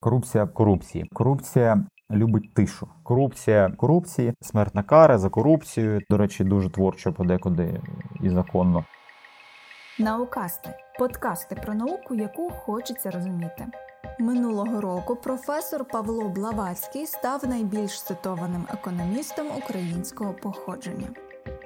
Корупція корупції. Корупція любить тишу. Корупція корупції, смертна кара за корупцію. До речі, дуже творчо подекуди і законно. Наукасти подкасти про науку, яку хочеться розуміти. Минулого року професор Павло Блаватський став найбільш цитованим економістом українського походження.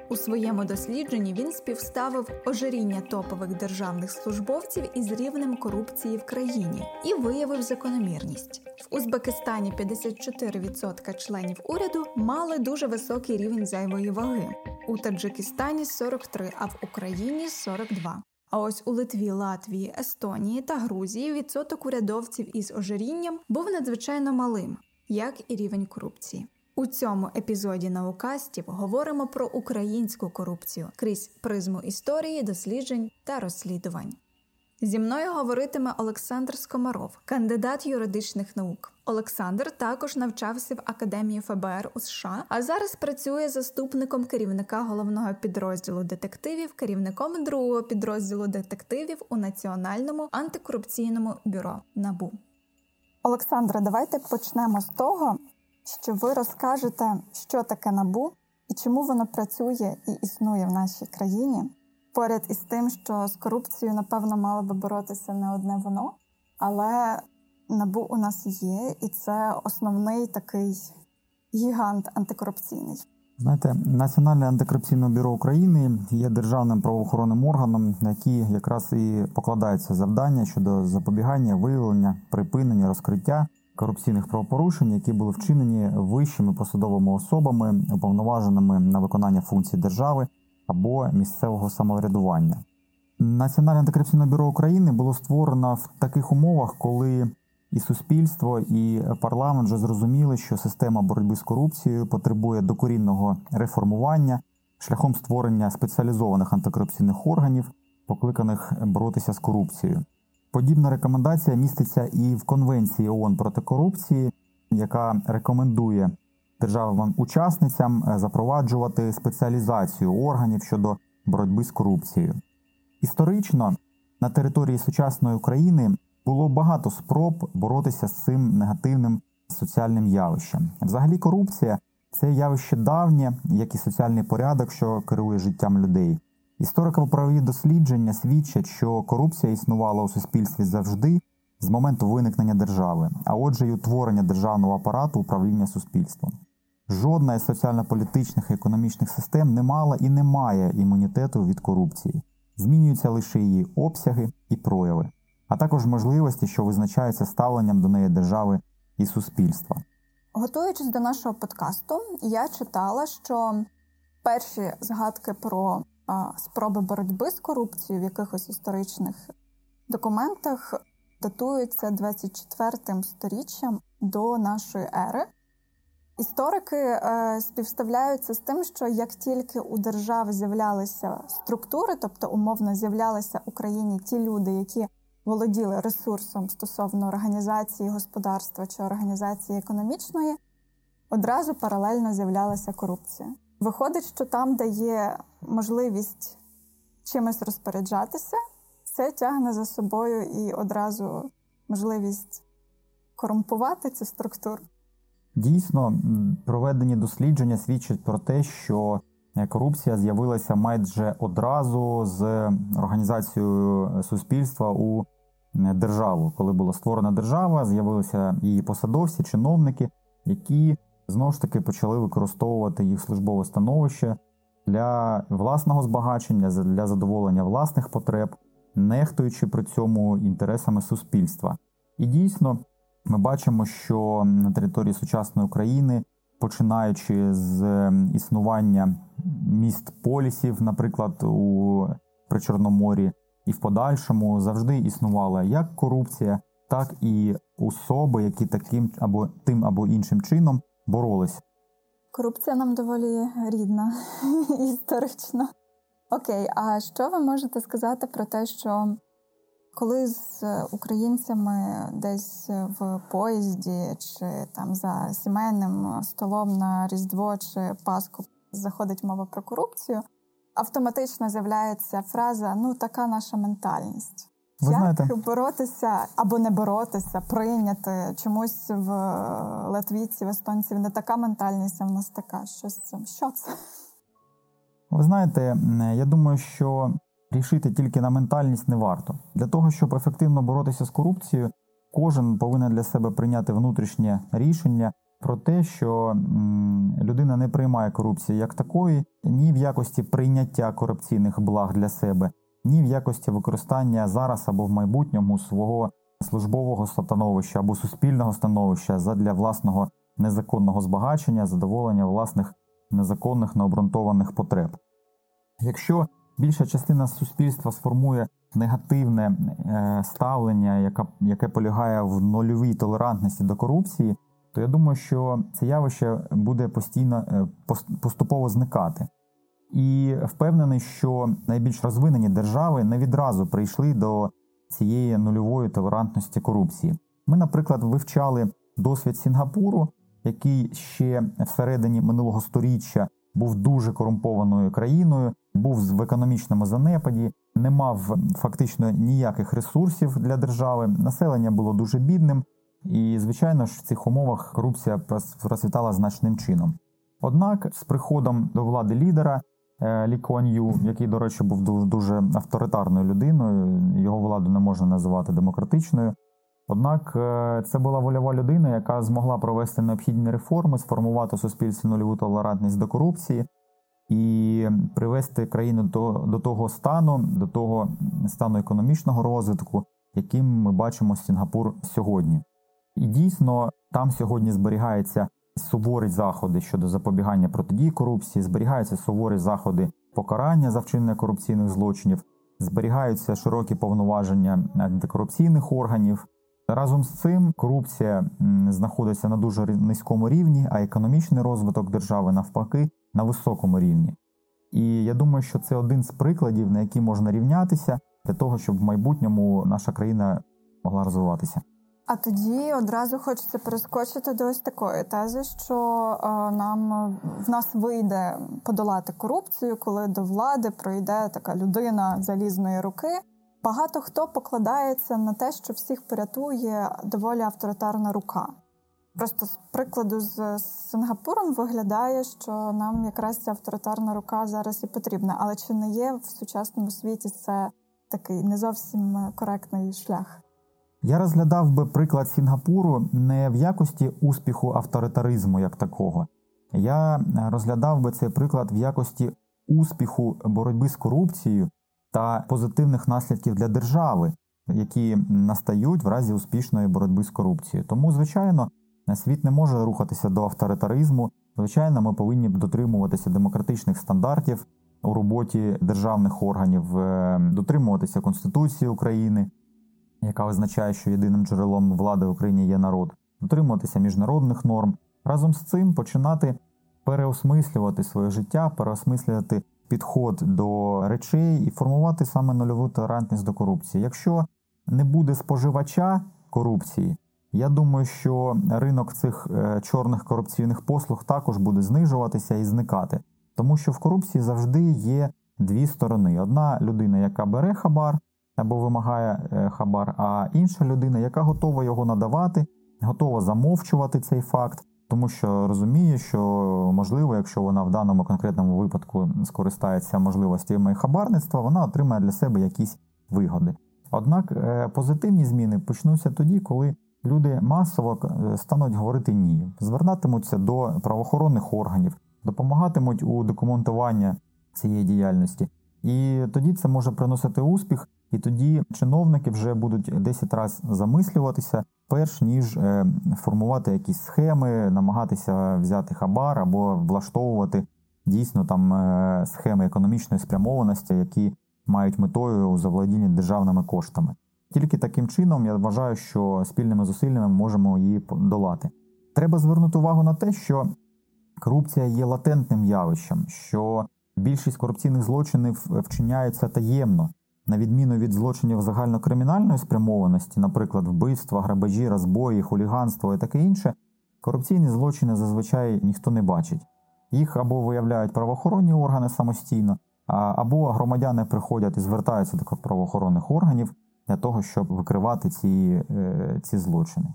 У своєму дослідженні він співставив ожиріння топових державних службовців із рівнем корупції в країні і виявив закономірність. В Узбекистані 54% членів уряду мали дуже високий рівень зайвої ваги, у Таджикистані 43%, а в Україні 42%. А ось у Литві, Латвії, Естонії та Грузії відсоток урядовців із ожирінням був надзвичайно малим, як і рівень корупції. У цьому епізоді наукастів говоримо про українську корупцію крізь призму історії, досліджень та розслідувань. Зі мною говоритиме Олександр Скомаров, кандидат юридичних наук. Олександр також навчався в Академії ФБР у США, а зараз працює заступником керівника головного підрозділу детективів, керівником другого підрозділу детективів у Національному антикорупційному бюро НАБУ. Олександре, давайте почнемо з того, що ви розкажете, що таке набу і чому воно працює і існує в нашій країні, поряд із тим, що з корупцією, напевно, мало би боротися не одне воно, але набу у нас є, і це основний такий гігант антикорупційний. Знаєте, Національне антикорупційне бюро України є державним правоохоронним органом, на який якраз і покладаються завдання щодо запобігання, виявлення, припинення, розкриття корупційних правопорушень, які були вчинені вищими посадовими особами, уповноваженими на виконання функцій держави або місцевого самоврядування. Національне антикорупційне бюро України було створено в таких умовах, коли і суспільство, і парламент вже зрозуміли, що система боротьби з корупцією потребує докорінного реформування шляхом створення спеціалізованих антикорупційних органів, покликаних боротися з корупцією. Подібна рекомендація міститься і в Конвенції ООН проти корупції, яка рекомендує державам-учасницям е, запроваджувати спеціалізацію органів щодо боротьби з корупцією. Історично на території сучасної України було багато спроб боротися з цим негативним соціальним явищем. Взагалі, корупція це явище давнє, як і соціальний порядок, що керує життям людей. Історико-правові дослідження свідчать, що корупція існувала у суспільстві завжди з моменту виникнення держави, а отже, й утворення державного апарату управління суспільством. Жодна із соціально-політичних і економічних систем не мала і не має імунітету від корупції, змінюються лише її обсяги і прояви, а також можливості, що визначаються ставленням до неї держави і суспільства. Готуючись до нашого подкасту, я читала, що перші згадки про спроби боротьби з корупцією в якихось історичних документах датуються 24 сторіччям до нашої ери. Історики е, співставляються з тим, що як тільки у держави з'являлися структури, тобто умовно з'являлися в Україні ті люди, які володіли ресурсом стосовно організації господарства чи організації економічної, одразу паралельно з'являлася корупція. Виходить, що там, де є можливість чимось розпоряджатися, це тягне за собою і одразу можливість корумпувати цю структуру. Дійсно, проведені дослідження свідчать про те, що е, корупція з'явилася майже одразу з організацією суспільства у е, державу. Коли була створена держава, з'явилися її посадовці, чиновники, які знову ж таки почали використовувати їх службове становище для власного збагачення, для задоволення власних потреб, нехтуючи при цьому інтересами суспільства. І дійсно, ми бачимо, що на території сучасної України, починаючи з існування міст полісів, наприклад, у Причорноморі, і в подальшому завжди існувала як корупція, так і особи, які таким або тим або іншим чином боролись. Корупція нам доволі рідна історично. Окей, а що ви можете сказати про те, що коли з українцями десь в поїзді чи там за сімейним столом на Різдво чи Пасху заходить мова про корупцію, автоматично з'являється фраза Ну, така наша ментальність. Ви Як знаєте, боротися або не боротися, прийняти чомусь в латвійців, естонців не така ментальність, а в нас така. Що з цим? Що це? ви знаєте, я думаю, що рішити тільки на ментальність не варто. Для того, щоб ефективно боротися з корупцією, кожен повинен для себе прийняти внутрішнє рішення про те, що людина не приймає корупції як такої, ні в якості прийняття корупційних благ для себе, ні в якості використання зараз або в майбутньому свого службового становища або суспільного становища задля власного незаконного збагачення, задоволення власних незаконних необґрунтованих потреб. Якщо більша частина суспільства сформує негативне е, ставлення, яке полягає в нульовій толерантності до корупції, то я думаю, що це явище буде постійно е, поступово зникати. І впевнений, що найбільш розвинені держави не відразу прийшли до цієї нульової толерантності корупції. Ми, наприклад, вивчали досвід Сінгапуру, який ще всередині минулого сторіччя був дуже корумпованою країною, був в економічному занепаді, не мав фактично ніяких ресурсів для держави. Населення було дуже бідним, і, звичайно ж, в цих умовах корупція процвітала значним чином. Однак, з приходом до влади лідера Лі Куан Ю, який, до речі, був дуже авторитарною людиною, його владу не можна називати демократичною. Однак е, це була вольова людина, яка змогла провести необхідні реформи, сформувати суспільстві нульову толерантність до корупції і привести країну до, до того стану, до того стану економічного розвитку, яким ми бачимо Сінгапур сьогодні. І дійсно там сьогодні зберігаються суворі заходи щодо запобігання протидії корупції, зберігаються суворі заходи покарання за вчинення корупційних злочинів, зберігаються широкі повноваження антикорупційних органів. Разом з цим корупція знаходиться на дуже низькому рівні, а економічний розвиток держави навпаки на високому рівні. І я думаю, що це один з прикладів, на які можна рівнятися для того, щоб в майбутньому наша країна могла розвиватися. А тоді одразу хочеться перескочити до ось такої тези, що е, нам в нас вийде подолати корупцію, коли до влади пройде така людина залізної руки. Багато хто покладається на те, що всіх порятує доволі авторитарна рука. Просто з прикладу з Сингапуром виглядає, що нам якраз ця авторитарна рука зараз і потрібна. Але чи не є в сучасному світі це такий не зовсім коректний шлях? Я розглядав би приклад Сінгапуру не в якості успіху авторитаризму як такого. Я розглядав би цей приклад в якості успіху боротьби з корупцією та позитивних наслідків для держави, які настають в разі успішної боротьби з корупцією. Тому, звичайно, світ не може рухатися до авторитаризму. Звичайно, ми повинні дотримуватися демократичних стандартів у роботі державних органів, е, дотримуватися Конституції України яка означає, що єдиним джерелом влади в Україні є народ, дотримуватися міжнародних норм, разом з цим починати переосмислювати своє життя, переосмислювати підход до речей і формувати саме нульову толерантність до корупції. Якщо не буде споживача корупції, я думаю, що ринок цих е, чорних корупційних послуг також буде знижуватися і зникати, тому що в корупції завжди є дві сторони: одна людина, яка бере хабар або вимагає е, хабар, а інша людина, яка готова його надавати, готова замовчувати цей факт, тому що розуміє, що можливо, якщо вона в даному конкретному випадку скористається можливостями хабарництва, вона отримає для себе якісь вигоди. Однак е, позитивні зміни почнуться тоді, коли люди масово е, стануть говорити ні, звертатимуться до правоохоронних органів, допомагатимуть у документуванні цієї діяльності. І тоді це може приносити успіх, і тоді чиновники вже будуть 10 разів замислюватися, перш ніж е, формувати якісь схеми, намагатися взяти хабар або влаштовувати дійсно там е, схеми економічної спрямованості, які мають метою заволодіння державними коштами. Тільки таким чином я вважаю, що спільними зусиллями можемо її долати. Треба звернути увагу на те, що корупція є латентним явищем, що більшість корупційних злочинів вчиняються таємно на відміну від злочинів загальнокримінальної спрямованості, наприклад, вбивства, грабежі, розбої, хуліганство і таке інше, корупційні злочини зазвичай ніхто не бачить. Їх або виявляють правоохоронні органи самостійно, або громадяни приходять і звертаються до правоохоронних органів для того, щоб викривати ці, е, ці злочини.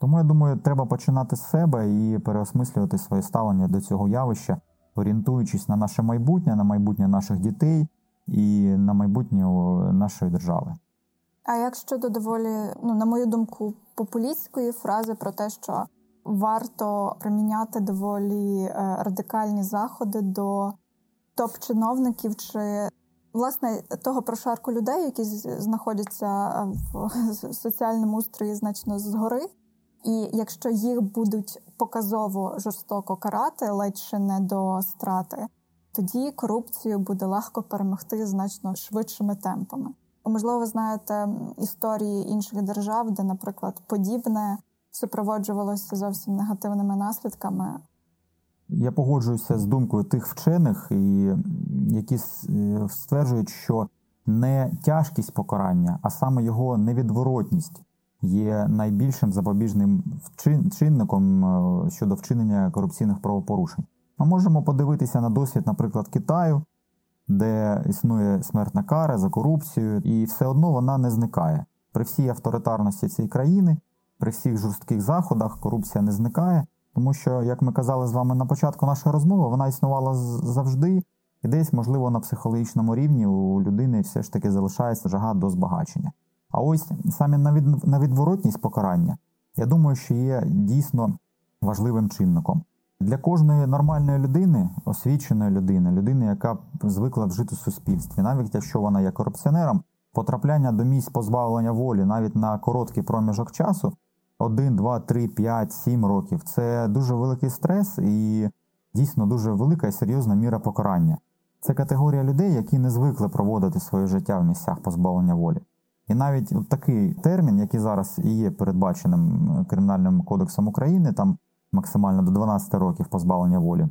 Тому я думаю, треба починати з себе і переосмислювати своє ставлення до цього явища, орієнтуючись на наше майбутнє, на майбутнє наших дітей і на майбутнє нашої держави. А як щодо доволі, ну на мою думку, популістської фрази про те, що варто приміняти доволі е, радикальні заходи до топ-чиновників чи власне того прошарку людей, які знаходяться в соціальному устрої значно згори, і якщо їх будуть показово жорстоко карати, ледь ще не до страти, тоді корупцію буде легко перемогти значно швидшими темпами. Можливо, ви знаєте історії інших держав, де, наприклад, подібне супроводжувалося зовсім негативними наслідками. Я погоджуюся з думкою тих вчених, які е, стверджують, що не тяжкість покарання, а саме його невідворотність є найбільшим запобіжним чинником е, щодо вчинення корупційних правопорушень. Ми можемо подивитися на досвід, наприклад, Китаю, де існує смертна кара за корупцію, і все одно вона не зникає. При всій авторитарності цієї країни, при всіх жорстких заходах корупція не зникає, тому що, як ми казали з вами на початку нашої розмови, вона існувала завжди, і десь, можливо, на психологічному рівні у людини все ж таки залишається жага до збагачення. А ось саме на відворотність покарання, я думаю, що є дійсно важливим чинником. Для кожної нормальної людини, освіченої людини, людини, яка звикла жити в суспільстві, навіть якщо вона є корупціонером, потрапляння до місць позбавлення волі навіть на короткий проміжок часу 1, 2, 3, 5, 7 років це дуже великий стрес і дійсно дуже велика і серйозна міра покарання. Це категорія людей, які не звикли проводити своє життя в місцях позбавлення волі. І навіть такий термін, який зараз і є передбаченим Кримінальним кодексом України, там максимально до 12 років позбавлення волі,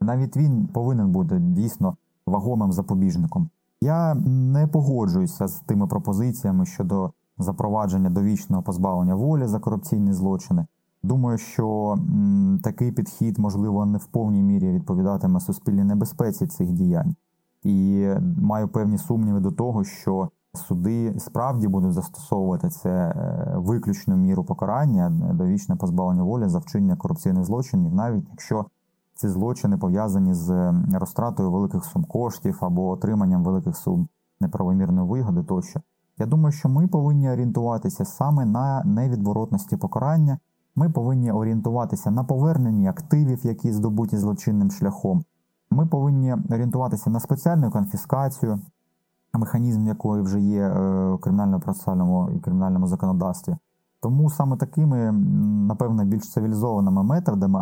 навіть він повинен бути дійсно вагомим запобіжником. Я не погоджуюся з тими пропозиціями щодо запровадження довічного позбавлення волі за корупційні злочини. Думаю, що м, такий підхід, можливо, не в повній мірі відповідатиме суспільній небезпеці цих діянь, і маю певні сумніви до того, що суди справді будуть застосовувати це е, виключну міру покарання довічне позбавлення волі за вчинення корупційних злочинів, навіть якщо ці злочини пов'язані з розтратою великих сум коштів або отриманням великих сум неправомірної вигоди тощо. Я думаю, що ми повинні орієнтуватися саме на невідворотності покарання. Ми повинні орієнтуватися на поверненні активів, які здобуті злочинним шляхом. Ми повинні орієнтуватися на спеціальну конфіскацію, механізм якої вже є в кримінально-процесуальному і кримінальному законодавстві. Тому саме такими, напевно, більш цивілізованими методами,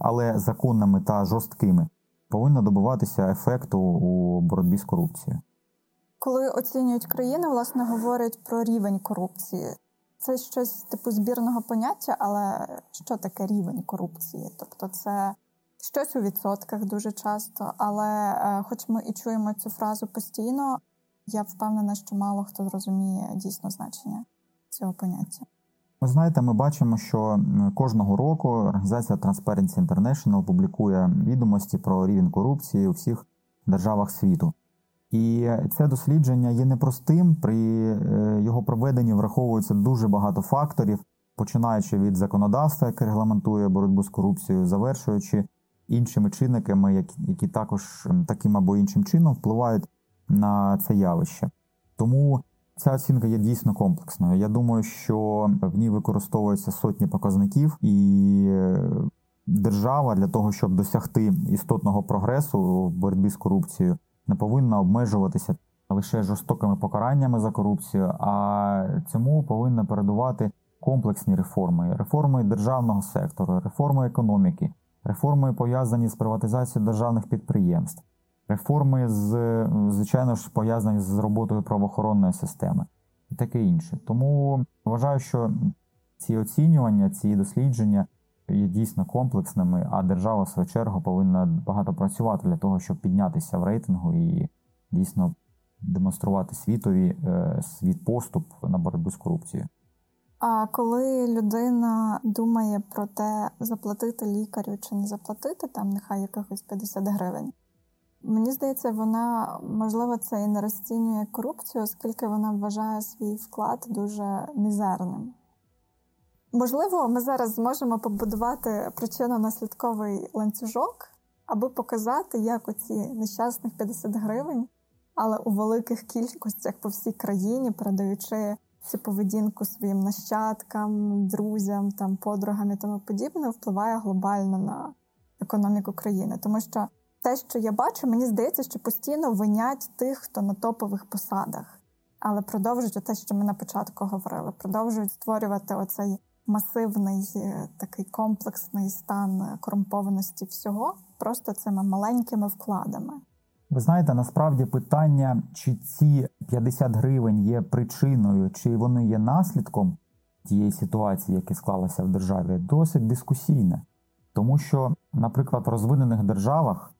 але законними та жорсткими, повинно добуватися ефекту у боротьбі з корупцією. Коли оцінюють країни, власне говорять про рівень корупції. Це щось типу збірного поняття, але що таке рівень корупції? Тобто, це щось у відсотках дуже часто. Але, е, хоч ми і чуємо цю фразу постійно, я впевнена, що мало хто зрозуміє дійсно значення цього поняття. Ви знаєте, ми бачимо, що кожного року організація Transparency International публікує відомості про рівень корупції у всіх державах світу. І це дослідження є непростим. При е, його проведенні враховується дуже багато факторів, починаючи від законодавства, яке регламентує боротьбу з корупцією, завершуючи іншими чинниками, які також таким або іншим чином впливають на це явище. Тому ця оцінка є дійсно комплексною. Я думаю, що в ній використовуються сотні показників, і держава для того, щоб досягти істотного прогресу в боротьбі з корупцією, не повинна обмежуватися лише жорстокими покараннями за корупцію, а цьому повинна передувати комплексні реформи, реформи державного сектору, реформи економіки, реформи пов'язані з приватизацією державних підприємств. Реформи з звичайно ж пов'язані з роботою правоохоронної системи і таке інше. Тому вважаю, що ці оцінювання, ці дослідження є дійсно комплексними, а держава в свою чергу повинна багато працювати для того, щоб піднятися в рейтингу і дійсно демонструвати світові е, світ поступ на боротьбу з корупцією. А коли людина думає про те, заплатити лікарю чи не заплатити, там нехай якихось 50 гривень. Мені здається, вона можливо це і не розцінює корупцію, оскільки вона вважає свій вклад дуже мізерним. Можливо, ми зараз зможемо побудувати причинно-наслідковий ланцюжок, аби показати, як оці нещасних 50 гривень, але у великих кількостях по всій країні, передаючи цю поведінку своїм нащадкам, друзям, там, подругам і тому подібне, впливає глобально на економіку країни. Тому що те, що я бачу, мені здається, що постійно винять тих, хто на топових посадах, але продовжують те, що ми на початку говорили, продовжують створювати оцей масивний е, такий комплексний стан корумпованості всього, просто цими маленькими вкладами. Ви знаєте, насправді питання, чи ці 50 гривень є причиною, чи вони є наслідком тієї ситуації, яка склалася в державі, досить дискусійне. Тому що, наприклад, в розвинених державах,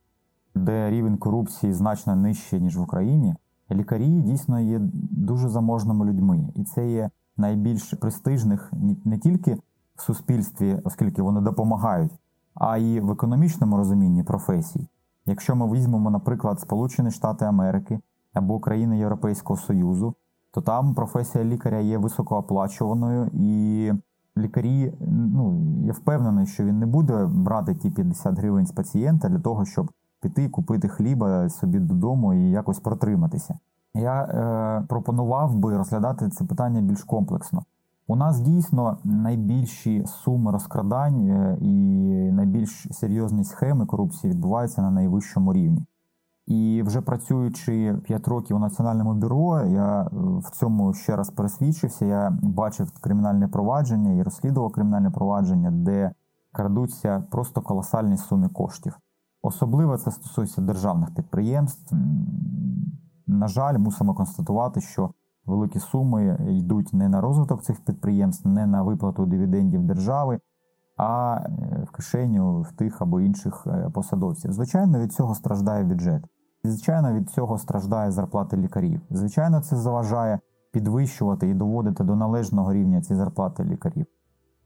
де рівень корупції значно нижчий, ніж в Україні, лікарі дійсно є дуже заможними людьми, і це є найбільш престижних не тільки в суспільстві, оскільки вони допомагають, а й в економічному розумінні професій. Якщо ми візьмемо, наприклад, Сполучені Штати Америки або країни Європейського Союзу, то там професія лікаря є високооплачуваною, і лікарі, ну я впевнений, що він не буде брати ті 50 гривень з пацієнта для того, щоб піти купити хліба собі додому і якось протриматися. Я е, пропонував би розглядати це питання більш комплексно. У нас дійсно найбільші суми розкрадань е, і найбільш серйозні схеми корупції відбуваються на найвищому рівні. І вже працюючи 5 років у національному бюро, я е, в цьому ще раз пересвідчився. Я бачив кримінальне провадження і розслідував кримінальне провадження, де крадуться просто колосальні суми коштів. Особливо це стосується державних підприємств. На жаль, мусимо констатувати, що великі суми йдуть не на розвиток цих підприємств, не на виплату дивідендів держави, а е, в кишеню в тих або інших е, посадовців. Звичайно, від цього страждає бюджет. Звичайно, від цього страждає зарплати лікарів. Звичайно, це заважає підвищувати і доводити до належного рівня ці зарплати лікарів.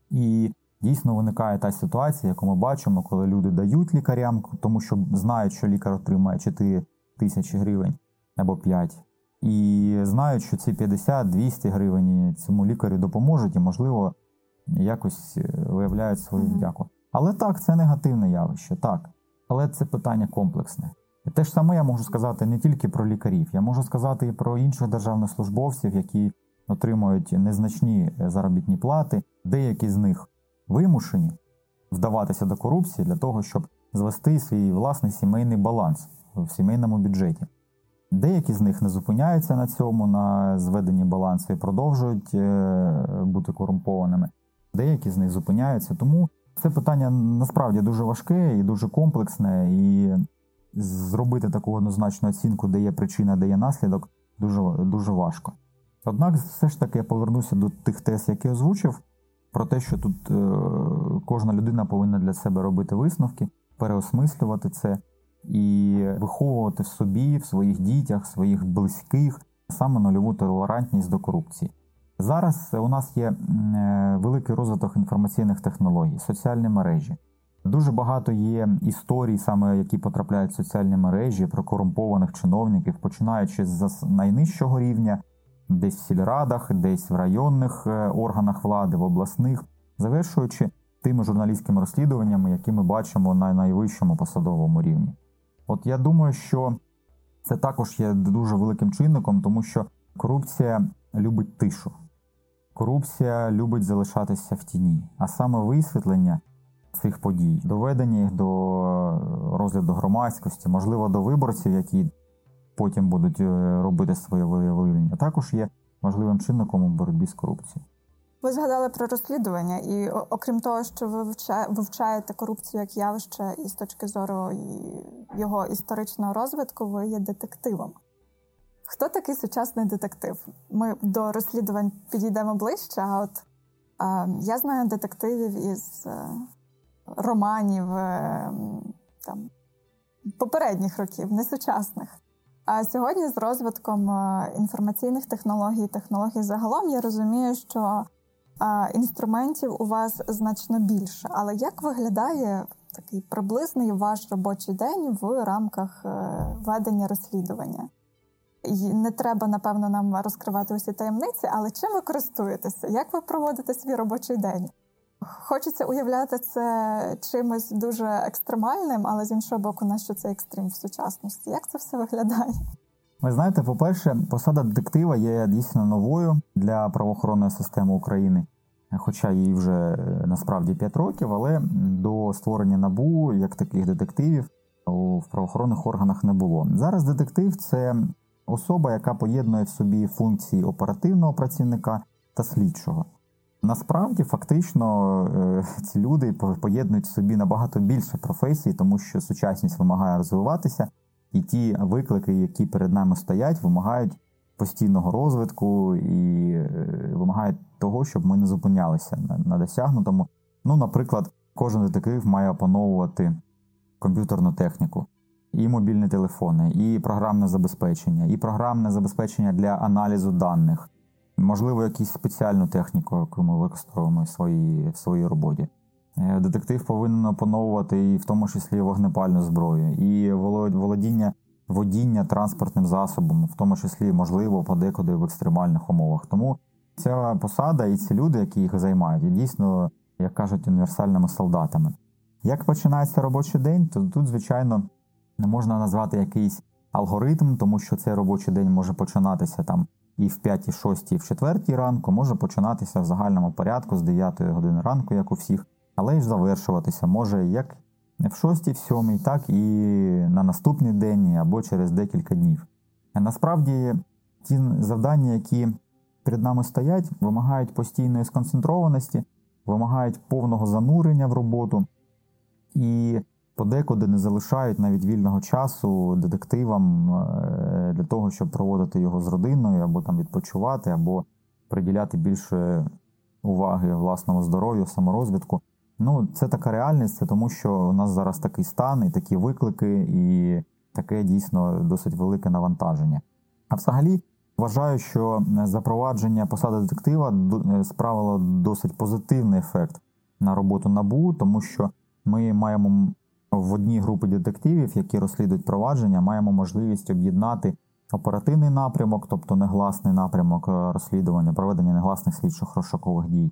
І дійсно виникає та ситуація, яку ми бачимо, коли люди дають лікарям, тому що знають, що лікар отримає 4 тисячі гривень або 5. І знають, що ці 50-200 гривень цьому лікарю допоможуть і, можливо, якось е, виявляють свою mm-hmm. вдяку. Але так, це негативне явище, так. Але це питання комплексне. І те ж саме я можу сказати не тільки про лікарів, я можу сказати і про інших державних службовців, які отримують незначні заробітні плати. Деякі з них вимушені вдаватися до корупції для того, щоб звести свій власний сімейний баланс в сімейному бюджеті. Деякі з них не зупиняються на цьому, на зведенні балансу і продовжують е, бути корумпованими. Деякі з них зупиняються. Тому це питання насправді дуже важке і дуже комплексне, і зробити таку однозначну оцінку, де є причина, де є наслідок, дуже дуже важко. Однак, все ж таки, я повернуся до тих тез, які озвучив, про те, що тут е, кожна людина повинна для себе робити висновки, переосмислювати це і виховувати в собі, в своїх дітях, в своїх близьких саме нульову толерантність до корупції. Зараз у нас є е, великий розвиток інформаційних технологій, соціальні мережі. Дуже багато є історій, саме які потрапляють в соціальні мережі про корумпованих чиновників, починаючи з найнижчого рівня, десь в сільрадах, десь в районних е, органах влади, в обласних, завершуючи тими журналістськими розслідуваннями, які ми бачимо на найвищому посадовому рівні. От я думаю, що це також є дуже великим чинником, тому що корупція любить тишу. Корупція любить залишатися в тіні, а саме висвітлення цих подій, доведення їх до розгляду громадськості, можливо, до виборців, які потім будуть е, робити своє виявлення, також є важливим чинником у боротьбі з корупцією. Ви згадали про розслідування, і окрім того, що ви вивчаєте корупцію як явище, і з точки зору його історичного розвитку, ви є детективом. Хто такий сучасний детектив? Ми до розслідувань підійдемо ближче. А от а, я знаю детективів із е, романів е, там попередніх років, не сучасних. А сьогодні з розвитком е, інформаційних технологій, технологій загалом я розумію, що інструментів у вас значно більше. Але як виглядає такий приблизний ваш робочий день в рамках ведення розслідування. Не треба, напевно, нам розкривати усі таємниці, але чим ви користуєтеся? Як ви проводите свій робочий день? Хочеться уявляти це чимось дуже екстремальним, але з іншого боку, на що це екстрим в сучасності? Як це все виглядає? Ви знаєте, по-перше, посада детектива є дійсно новою для правоохоронної системи України, хоча їй вже е, насправді 5 років, але до створення набу як таких детективів в правоохоронних органах не було. Зараз детектив це особа, яка поєднує в собі функції оперативного працівника та слідчого. Насправді, фактично, е, ці люди поєднують собі набагато більше професій, тому що сучасність вимагає розвиватися, і ті виклики, які перед нами стоять, вимагають постійного розвитку і е, вимагають того, щоб ми не зупинялися на досягнутому. Ну, наприклад, кожен детектив має опановувати комп'ютерну техніку і мобільні телефони, і програмне забезпечення, і програмне забезпечення для аналізу даних, можливо, якусь спеціальну техніку, яку ми використовуємо в своїй, в своїй роботі. Е, детектив повинен опановувати і в тому числі вогнепальну зброю, і володіння водіння транспортним засобом, в тому числі, можливо, подекуди в екстремальних умовах. Тому ця посада і ці люди, які їх займають, є дійсно, як кажуть, універсальними солдатами. Як починається робочий день, то тут, звичайно, не можна назвати якийсь алгоритм, тому що цей робочий день може починатися там і в 5, 6, і в 4 ранку, може починатися в загальному порядку з 9 години ранку, як у всіх, але й завершуватися може як в 6, в 7, так і на наступний день або через декілька днів. Насправді ті завдання, які перед нами стоять, вимагають постійної сконцентрованості, вимагають повного занурення в роботу. І подекуди не залишають навіть вільного часу детективам е, для того, щоб проводити його з родиною, або там відпочивати, або приділяти більше уваги власному здоров'ю, саморозвитку. Ну, це така реальність, це тому що у нас зараз такий стан і такі виклики, і таке дійсно досить велике навантаження. А взагалі. Вважаю, що запровадження посади детектива е, справило досить позитивний ефект на роботу набу, тому що ми маємо в одній групі детективів, які розслідують провадження, маємо можливість об'єднати оперативний напрямок, тобто негласний напрямок е, розслідування, проведення негласних слідчих розшукових дій,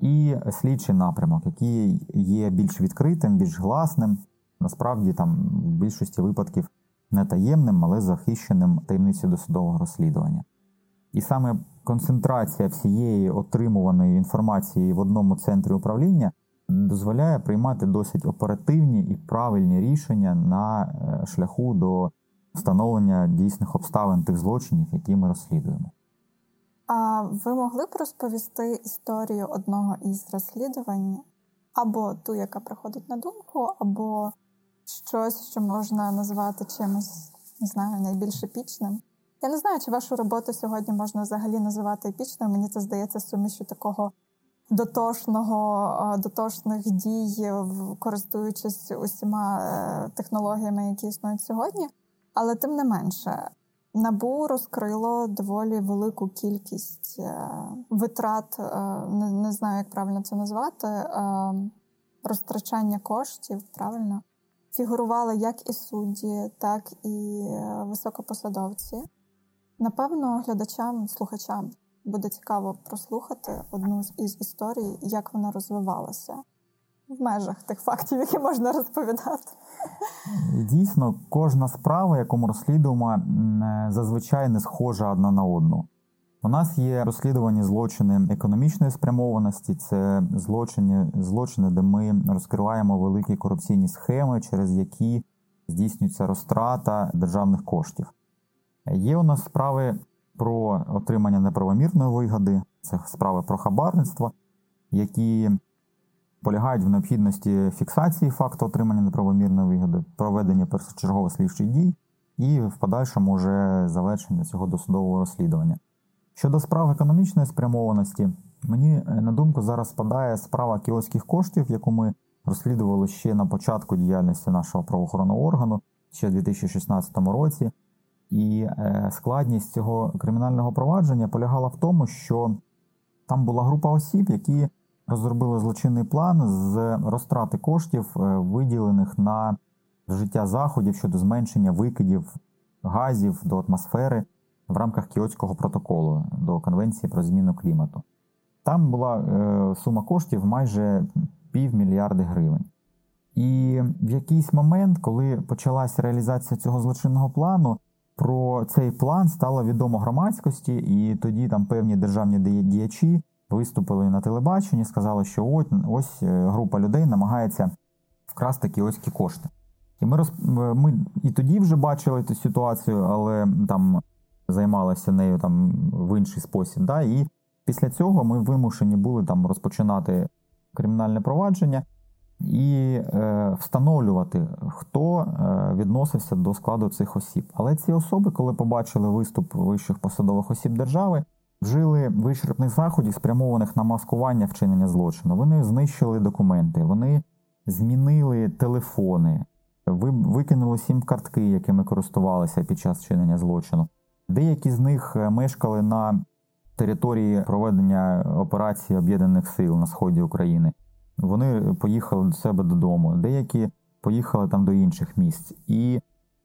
і слідчий напрямок, який є більш відкритим, більш гласним, насправді там в більшості випадків не таємним, але захищеним таємницею досудового розслідування. І саме концентрація всієї отримуваної інформації в одному центрі управління дозволяє приймати досить оперативні і правильні рішення на е, шляху до встановлення дійсних обставин тих злочинів, які ми розслідуємо. А ви могли б розповісти історію одного із розслідувань, або ту, яка приходить на думку, або щось, що можна назвати чимось, не знаю, найбільш епічним? Я не знаю, чи вашу роботу сьогодні можна взагалі називати епічною. Мені це здається сумішю такого дотошного дотошних дій, користуючись усіма е, технологіями, які існують сьогодні. Але тим не менше, набу розкрило доволі велику кількість е, витрат, е, не знаю, як правильно це назвати, розтрачання коштів. Правильно фігурували як і судді, так і високопосадовці. Напевно, глядачам, слухачам буде цікаво прослухати одну із історій, як вона розвивалася в межах тих фактів, які можна розповідати. Дійсно, кожна справа, яку розслідуємо, зазвичай не схожа одна на одну. У нас є розслідувані злочини економічної спрямованості, це злочини, злочини, де ми розкриваємо великі корупційні схеми, через які здійснюється розтрата державних коштів. Є у нас справи про отримання неправомірної вигоди, це справи про хабарництво, які полягають в необхідності фіксації факту отримання неправомірної вигоди, проведення першочергових слідчих дій і в подальшому вже завершення цього досудового розслідування. Щодо справ економічної спрямованості, мені е, на думку зараз спадає справа кіоських коштів, яку ми розслідували ще на початку діяльності нашого правоохоронного органу, ще в 2016 році. І е, складність цього кримінального провадження полягала в тому, що там була група осіб, які розробили злочинний план з розтрати коштів, е, виділених на вжиття заходів щодо зменшення викидів газів до атмосфери в рамках Кіотського протоколу до Конвенції про зміну клімату. Там була е, сума коштів майже півмільярди гривень. І в якийсь момент, коли почалася реалізація цього злочинного плану, про цей план стало відомо громадськості, і тоді там певні державні діячі виступили на телебаченні, сказали, що ось, ось е, група людей намагається вкрасти кіоські кошти. І ми роз... ми і тоді вже бачили цю ситуацію, але там займалися нею там в інший спосіб. Да? І після цього ми вимушені були там розпочинати кримінальне провадження і е, встановлювати, хто е, відносився до складу цих осіб. Але ці особи, коли побачили виступ вищих посадових осіб держави, вжили вичерпних заходів, спрямованих на маскування вчинення злочину. Вони знищили документи, вони змінили телефони, викинули сім картки, якими користувалися під час вчинення злочину. Деякі з них е, мешкали на території проведення операції об'єднаних сил на сході України. Вони поїхали до себе додому, деякі поїхали там до інших місць. І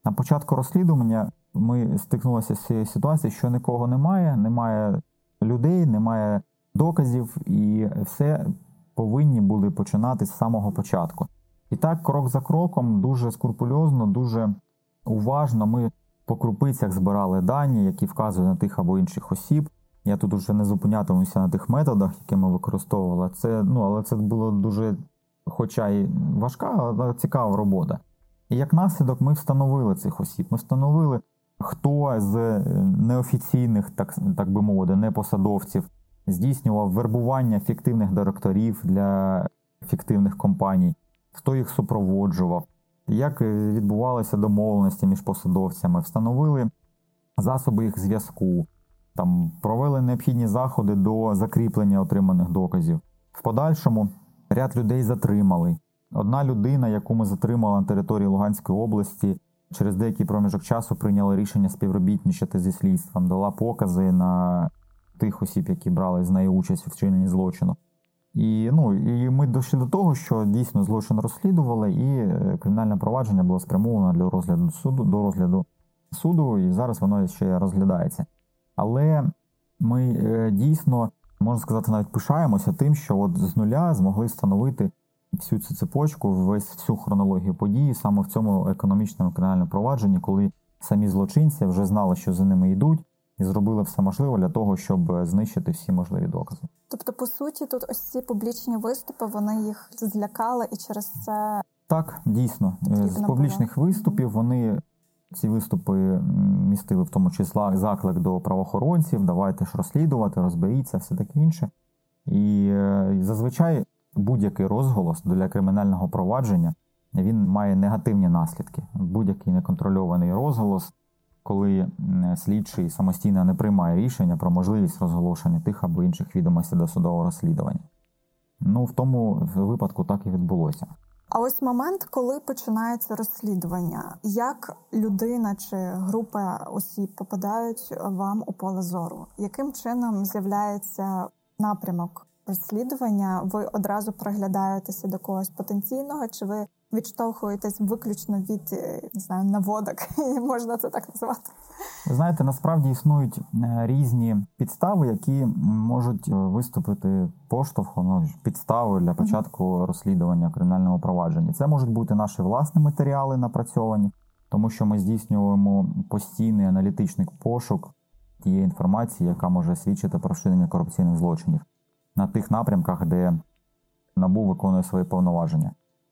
на початку розслідування ми стикнулися з цією ситуацією, що нікого немає, немає людей, немає доказів, і все повинні були починати з самого початку. І так, крок за кроком, дуже скрупульозно, дуже уважно ми по крупицях збирали дані, які вказують на тих або інших осіб. Я тут вже не зупинятимуся на тих методах, які ми використовували. Це ну, але це було дуже, хоча й важка, але цікава робота. І як наслідок, ми встановили цих осіб. Ми встановили, хто з е, неофіційних, так так би мовити, непосадовців здійснював вербування фіктивних директорів для фіктивних компаній, хто їх супроводжував, як відбувалися домовленості між посадовцями, встановили засоби їх зв'язку там провели необхідні заходи до закріплення отриманих доказів. В подальшому ряд людей затримали. Одна людина, яку ми затримали на території Луганської області, через деякий проміжок часу прийняли рішення співробітничати зі слідством, дала покази на тих осіб, які брали з нею участь у вчиненні злочину. І ну, і ми дійшли до того, що дійсно злочин розслідували, і е, кримінальне провадження було спрямовано для розгляду суду до розгляду суду, і зараз воно ще розглядається. Але ми е, дійсно, можна сказати, навіть пишаємося тим, що от з нуля змогли встановити всю цю цепочку, весь всю хронологію події саме в цьому економічному кримінальному провадженні, коли самі злочинці вже знали, що за ними йдуть, і зробили все можливе для того, щоб знищити всі можливі докази. Тобто, по суті, тут ось ці публічні виступи, вони їх злякали, і через це так дійсно з публічних було. виступів вони ці виступи містили в тому числі заклик до правоохоронців, давайте ж розслідувати, розберіться, все таке інше. І е, зазвичай будь-який розголос для кримінального провадження він має негативні наслідки. Будь-який неконтрольований розголос, коли слідчий самостійно не приймає рішення про можливість розголошення тих або інших відомостей до судового розслідування. Ну, в тому випадку так і відбулося. А ось момент, коли починається розслідування, як людина чи група осіб попадають вам у поле зору, яким чином з'являється напрямок розслідування? Ви одразу приглядаєтеся до когось потенційного, чи ви відштовхуєтесь виключно від е, не знаю наводок, можна це так назвати? Ви знаєте, насправді існують е, різні підстави, які можуть е, виступити поштовхом ну, підставою для початку розслідування кримінального провадження. Це можуть бути наші власні матеріали напрацьовані, тому що ми здійснюємо постійний аналітичний пошук тієї інформації, яка може свідчити про вчинення корупційних злочинів на тих напрямках, де набу виконує свої повноваження.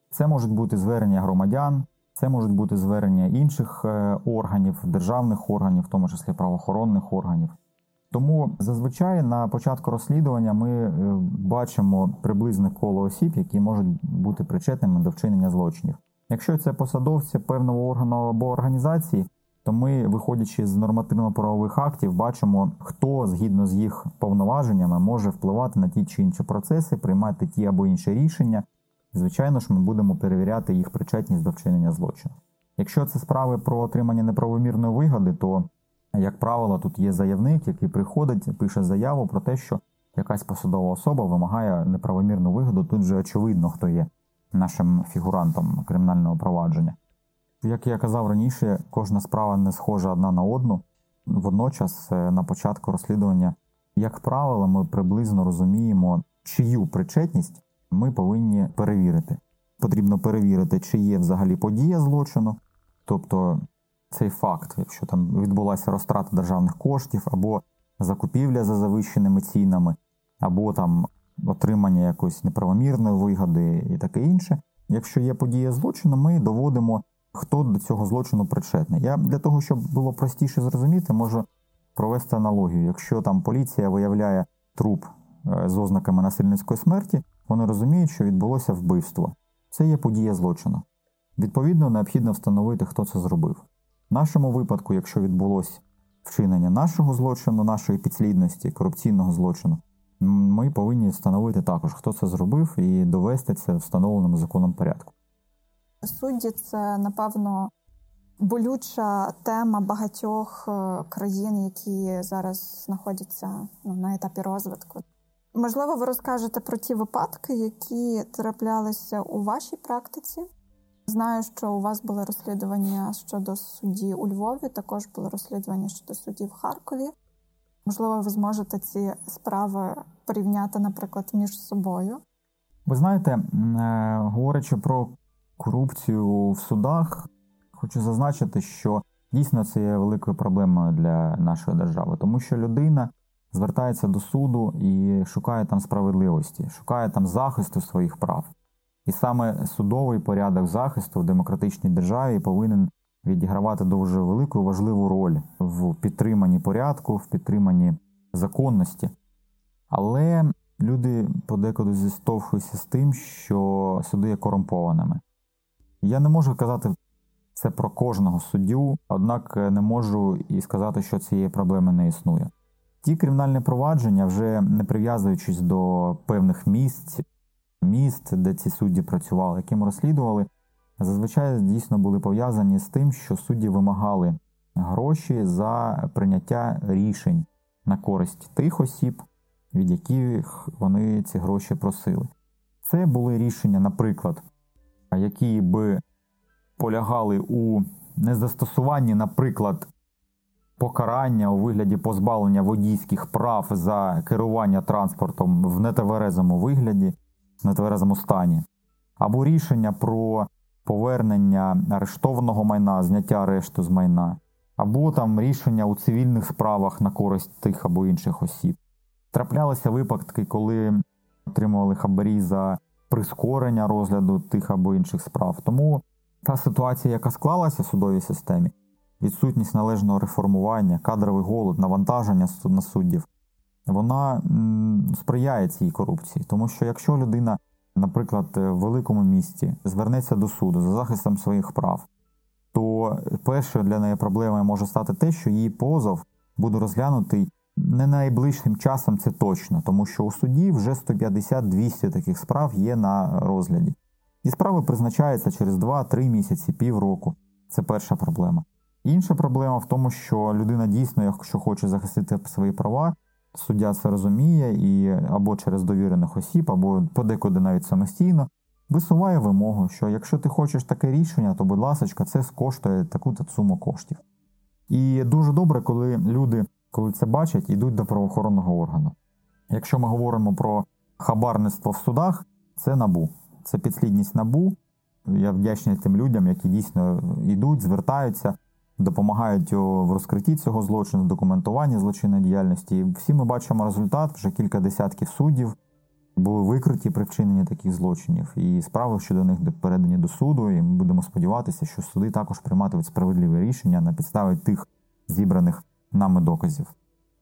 Це можуть бути звернення громадян. Це можуть бути звернення інших е, органів, державних органів, в тому числі правоохоронних органів. Тому зазвичай на початку розслідування ми е, бачимо приблизне коло осіб, які можуть бути причетними до вчинення злочинів. Якщо це посадовці певного органу або організації, то ми, виходячи з нормативно-правових актів, бачимо, хто згідно з їх повноваженнями може впливати на ті чи інші процеси, приймати ті або інші рішення. Звичайно ж, ми будемо перевіряти їх причетність до вчинення злочину. Якщо це справи про отримання неправомірної вигоди, то, як правило, тут є заявник, який приходить, пише заяву про те, що якась посадова особа вимагає неправомірну вигоду, тут же очевидно, хто є нашим фігурантом кримінального провадження. Як я казав раніше, кожна справа не схожа одна на одну. Водночас, е, на початку розслідування, як правило, ми приблизно розуміємо, чию причетність ми повинні перевірити. Потрібно перевірити, чи є взагалі подія злочину, тобто цей факт, якщо там відбулася розтрата державних коштів, або закупівля за завищеними цінами, або там отримання якоїсь неправомірної вигоди і таке інше. Якщо є подія злочину, ми доводимо, хто до цього злочину причетний. Я для того, щоб було простіше зрозуміти, можу провести аналогію. Якщо там поліція виявляє труп е, з ознаками насильницької смерті, вони розуміють, що відбулося вбивство. Це є подія злочину. Відповідно, необхідно встановити, хто це зробив. В нашому випадку, якщо відбулося вчинення нашого злочину, нашої підслідності, корупційного злочину, ми повинні встановити також, хто це зробив, і довести це встановленому законом порядку. Судді це напевно болюча тема багатьох е, країн, які зараз знаходяться ну, на етапі розвитку. Можливо, ви розкажете про ті випадки, які траплялися у вашій практиці. Знаю, що у вас були розслідування щодо судді у Львові, також були розслідування щодо судді в Харкові. Можливо, ви зможете ці справи порівняти, наприклад, між собою. Ви знаєте, е, говорячи про корупцію в судах, хочу зазначити, що дійсно це є великою проблемою для нашої держави, тому що людина звертається до суду і шукає там справедливості, шукає там захисту своїх прав. І саме судовий порядок захисту в демократичній державі повинен відігравати дуже велику важливу роль в підтриманні порядку, в підтриманні законності. Але люди подекуди зіштовхуються з тим, що суди є корумпованими. Я не можу казати це про кожного суддю, однак не можу і сказати, що цієї проблеми не існує. Ті кримінальні провадження, вже не прив'язуючись до певних місць, міст, де ці судді працювали, яким розслідували, зазвичай дійсно були пов'язані з тим, що судді вимагали гроші за прийняття рішень на користь тих осіб, від яких вони ці гроші просили. Це були рішення, наприклад, які би полягали у незастосуванні, наприклад, покарання у вигляді позбавлення водійських прав за керування транспортом в нетверезому вигляді, в нетверезому стані, або рішення про повернення арештованого майна, зняття арешту з майна, або там рішення у цивільних справах на користь тих або інших осіб. Траплялися випадки, коли отримували хабарі за прискорення розгляду тих або інших справ. Тому та ситуація, яка склалася в судовій системі, відсутність належного реформування, кадровий голод, навантаження на суддів, вона сприяє цій корупції. Тому що якщо людина, наприклад, в великому місті звернеться до суду за захистом своїх прав, то першою для неї проблемою може стати те, що її позов буде розглянутий не найближчим часом, це точно, тому що у суді вже 150-200 таких справ є на розгляді. І справи призначаються через 2-3 місяці, півроку. Це перша проблема. Інша проблема в тому, що людина дійсно, якщо хоче захистити свої права, суддя це розуміє і або через довірених осіб, або подекуди навіть самостійно висуває вимогу, що якщо ти хочеш таке рішення, то, будь ласка, це скоштує таку-то суму коштів. І дуже добре, коли люди, коли це бачать, йдуть до правоохоронного органу. Якщо ми говоримо про хабарництво в судах, це набу, це підслідність набу. Я вдячний тим людям, які дійсно йдуть, звертаються допомагають в розкритті цього злочину, документуванні злочинної діяльності. І всі ми бачимо результат, вже кілька десятків суддів були викриті при вчиненні таких злочинів, і справи щодо них передані до суду. І ми будемо сподіватися, що суди також прийматимуть справедливі рішення на підставі тих зібраних нами доказів.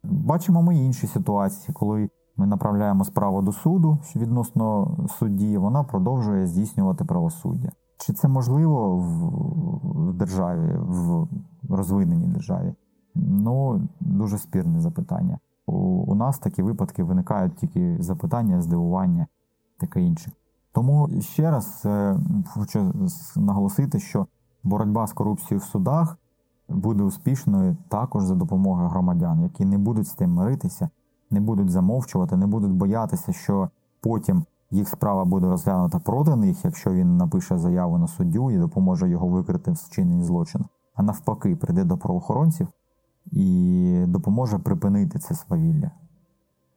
Бачимо ми інші ситуації, коли ми направляємо справу до суду відносно судді, вона продовжує здійснювати правосуддя. Чи це можливо в державі, в розвиненій державі? Ну, дуже спірне запитання. У, у нас такі випадки виникають тільки запитання, здивування, таке інше. Тому ще раз е, хочу наголосити, що боротьба з корупцією в судах буде успішною також за допомогою громадян, які не будуть з тим миритися, не будуть замовчувати, не будуть боятися, що потім їх справа буде розглянута проти них, якщо він напише заяву на суддю і допоможе його викрити в вчиненні злочину, а навпаки, прийде до правоохоронців і допоможе припинити це свавілля.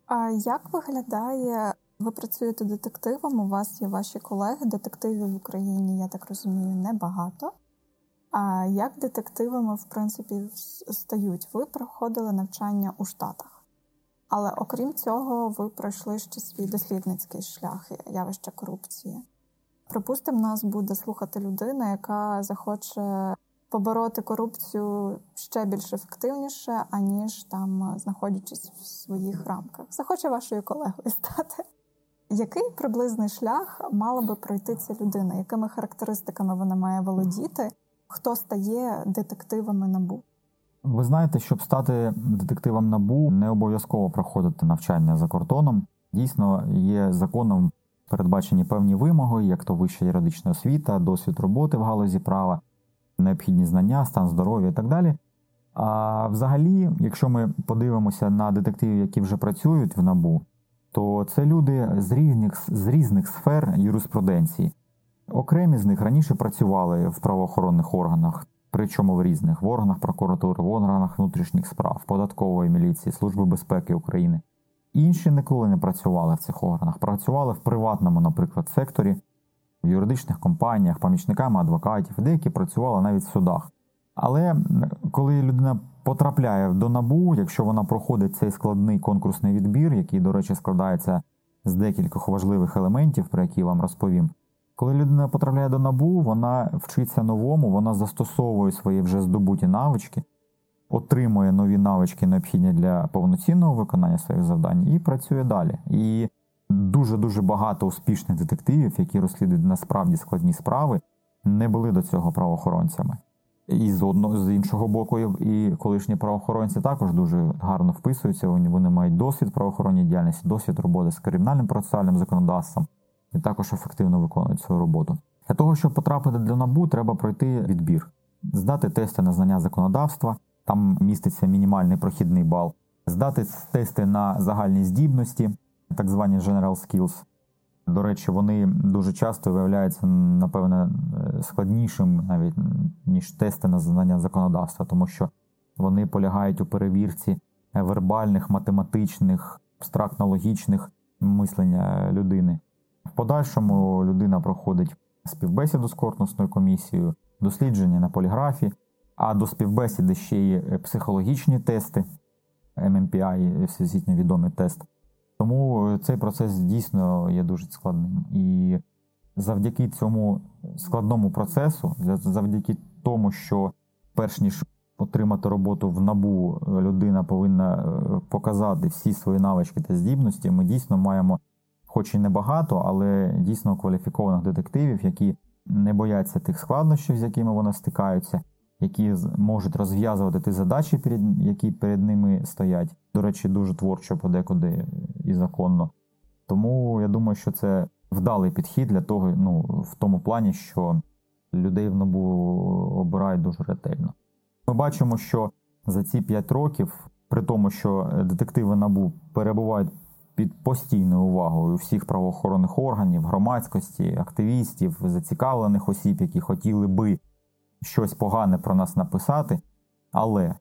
А як виглядає? Ви працюєте детективом? У вас є ваші колеги, детективів в Україні, я так розумію, небагато. А як детективами, в принципі, стають? Ви проходили навчання у Штатах, але окрім цього, ви пройшли ще свій дослідницький шлях явища корупції. Припустимо, нас буде слухати людина, яка захоче побороти корупцію ще більш ефективніше, аніж там знаходячись в своїх рамках. Захоче вашою колегою стати. Який приблизний шлях мала би пройти ця людина? Якими характеристиками вона має володіти? Хто стає детективами набу? Ви знаєте, щоб стати детективом набу, не обов'язково проходити навчання за кордоном. Дійсно, є законом передбачені певні вимоги, як то вища юридична освіта, досвід роботи в галузі права, необхідні знання, стан здоров'я і так далі. А взагалі, якщо ми подивимося на детективів, які вже працюють в набу, то це люди з різних з різних сфер юриспруденції. Окремі з них раніше працювали в правоохоронних органах, причому в різних в органах прокуратури, в органах внутрішніх справ, податкової міліції, Служби безпеки України. Інші ніколи не працювали в цих органах, працювали в приватному, наприклад, секторі, в юридичних компаніях, помічниками адвокатів, деякі працювали навіть в судах. Але коли людина потрапляє до набу, якщо вона проходить цей складний конкурсний відбір, який, до речі, складається з декількох важливих елементів, про які я вам розповім, коли людина потрапляє до набу, вона вчиться новому, вона застосовує свої вже здобуті навички, отримує нові навички, необхідні для повноцінного виконання своїх завдань, і працює далі. І дуже дуже багато успішних детективів, які розслідують насправді складні справи, не були до цього правоохоронцями. І з одного з іншого боку, і колишні правоохоронці також дуже гарно вписуються. Вони мають досвід правоохоронній діяльності, досвід роботи з кримінальним процесуальним законодавством і також ефективно виконують свою роботу. Для того, щоб потрапити до набу, треба пройти відбір, здати тести на знання законодавства, там міститься мінімальний прохідний бал, здати тести на загальні здібності, так звані General Skills. До речі, вони дуже часто виявляються, напевне, складнішим навіть ніж тести на знання законодавства, тому що вони полягають у перевірці вербальних, математичних, абстрактно-логічних мислення людини. В подальшому людина проходить співбесіду з конкурсною комісією, дослідження на поліграфі, а до співбесіди ще є психологічні тести, MMPI, всесвітньо відомий тест. Тому цей процес дійсно є дуже складним. І завдяки цьому складному процесу, завдяки тому, що перш ніж отримати роботу в набу, людина повинна е, показати всі свої навички та здібності, ми дійсно маємо хоч і небагато, але дійсно кваліфікованих детективів, які не бояться тих складнощів, з якими вони стикаються, які можуть розв'язувати ті задачі, які перед ними стоять. До речі, дуже творчо подекуди і законно. Тому я думаю, що це вдалий підхід для того, ну в тому плані, що людей в НАБУ обирають дуже ретельно. Ми бачимо, що за ці 5 років, при тому, що детективи набу перебувають під постійною увагою всіх правоохоронних органів, громадськості, активістів, зацікавлених осіб, які хотіли би щось погане про нас написати, але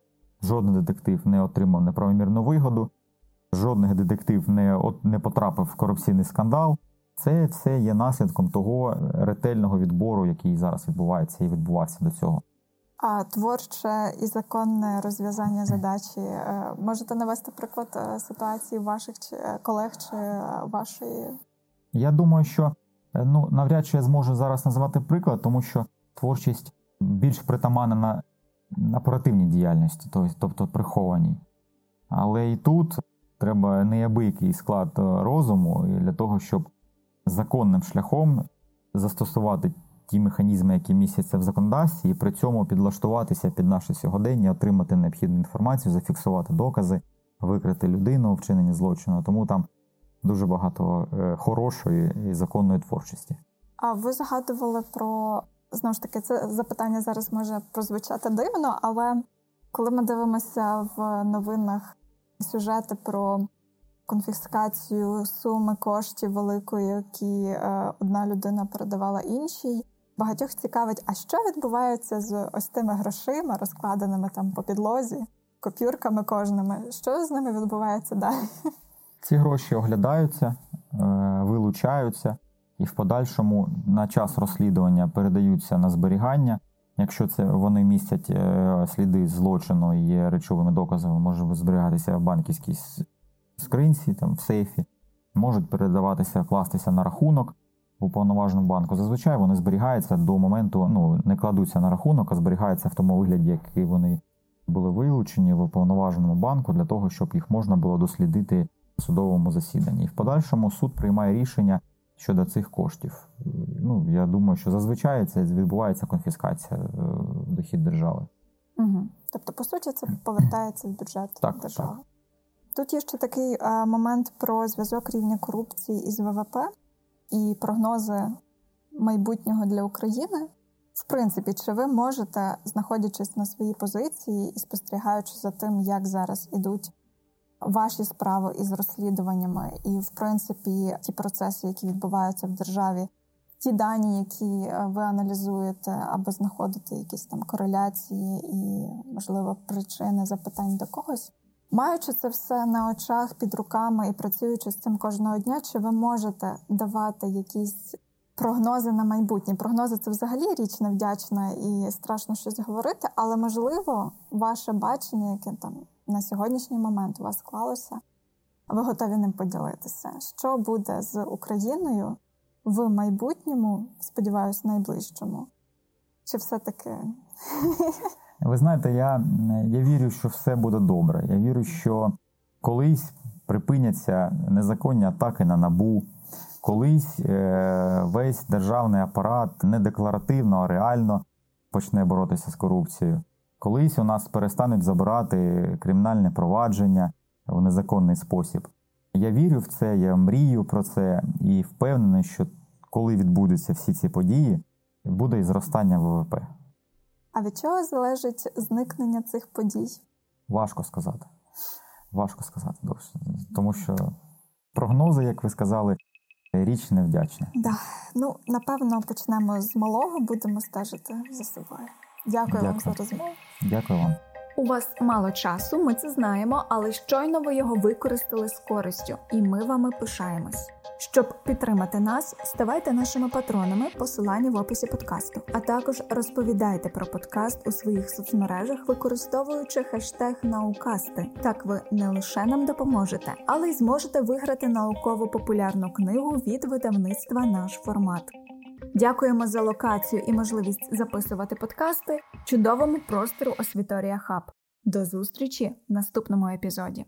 жоден детектив не отримав неправомірну вигоду, жодний детектив не, не потрапив в корупційний скандал. Це все є наслідком того ретельного відбору, який зараз відбувається і відбувався до цього. А творче і законне розв'язання задачі е, можете навести приклад е, ситуації ваших е, колег чи вашої? Я думаю, що ну навряд чи я зможу зараз назвати приклад, тому що творчість більш притаманна на, на оперативній діяльності, тобто прихованій. Але і тут треба неабиякий склад розуму для того, щоб законним шляхом застосувати ті механізми, які містяться в законодавстві, і при цьому підлаштуватися під наше сьогодення, отримати необхідну інформацію, зафіксувати докази, викрити людину у вчиненні злочину. Тому там дуже багато е, хорошої і законної творчості. А ви згадували про знову ж таки, це запитання зараз може прозвучати дивно, але коли ми дивимося в новинах сюжети про конфіскацію суми коштів великої, які е, одна людина передавала іншій. Багатьох цікавить, а що відбувається з ось тими грошима, розкладеними там по підлозі, копюрками кожними. Що з ними відбувається далі? Ці гроші оглядаються, е, вилучаються і в подальшому на час розслідування передаються на зберігання. Якщо це вони містять е, сліди злочину і є речовими доказами, може зберігатися в банківській скринці, там в сейфі, можуть передаватися, кластися на рахунок в уповноваженому банку. Зазвичай вони зберігаються до моменту, ну не кладуться на рахунок, а зберігаються в тому вигляді, який вони були вилучені в уповноваженому банку для того, щоб їх можна було дослідити в судовому засіданні. І в подальшому суд приймає рішення щодо цих коштів. Ну я думаю, що зазвичай це відбувається конфіскація е, дохід держави. Угу. Тобто, по суті, це повертається в бюджет так, держави. Так. Тут є ще такий е, момент про зв'язок рівня корупції із ВВП і прогнози майбутнього для України. В принципі, чи ви можете, знаходячись на своїй позиції і спостерігаючи за тим, як зараз ідуть ваші справи із розслідуваннями, і, в принципі, ті процеси, які відбуваються в державі, ті дані, які е, ви аналізуєте, аби знаходити якісь там кореляції і, можливо, причини запитань до когось. Маючи це все на очах під руками і працюючи з цим кожного дня, чи ви можете давати якісь прогнози на майбутнє? Прогнози це взагалі річ невдячна і страшно щось говорити, але можливо, ваше бачення, яке там на сьогоднішній момент у вас склалося, ви готові ним поділитися. Що буде з Україною в майбутньому, сподіваюся, найближчому? Чи все-таки? Ви знаєте, я, я вірю, що все буде добре. Я вірю, що колись припиняться незаконні атаки на набу. Колись е, весь державний апарат не декларативно, а реально почне боротися з корупцією. Колись у нас перестануть забирати кримінальне провадження в незаконний спосіб. Я вірю в це, я мрію про це і впевнений, що коли відбудуться всі ці події, буде і зростання ВВП. А від чого залежить зникнення цих подій? Важко сказати. Важко сказати. Тому що прогнози, як ви сказали, річ невдячна. Да. Ну, напевно, почнемо з малого, будемо стежити за собою. Дякую, Дякую. вам за розмову. Дякую вам. У вас мало часу, ми це знаємо, але щойно ви його використали з користю, і ми вами пишаємось. Щоб підтримати нас, ставайте нашими патронами, посилання в описі подкасту. А також розповідайте про подкаст у своїх соцмережах, використовуючи хештег наукасти. Так ви не лише нам допоможете, але й зможете виграти науково-популярну книгу від видавництва наш формат. Дякуємо за локацію і можливість записувати подкасти чудовому простору Освіторія Хаб. До зустрічі в наступному епізоді.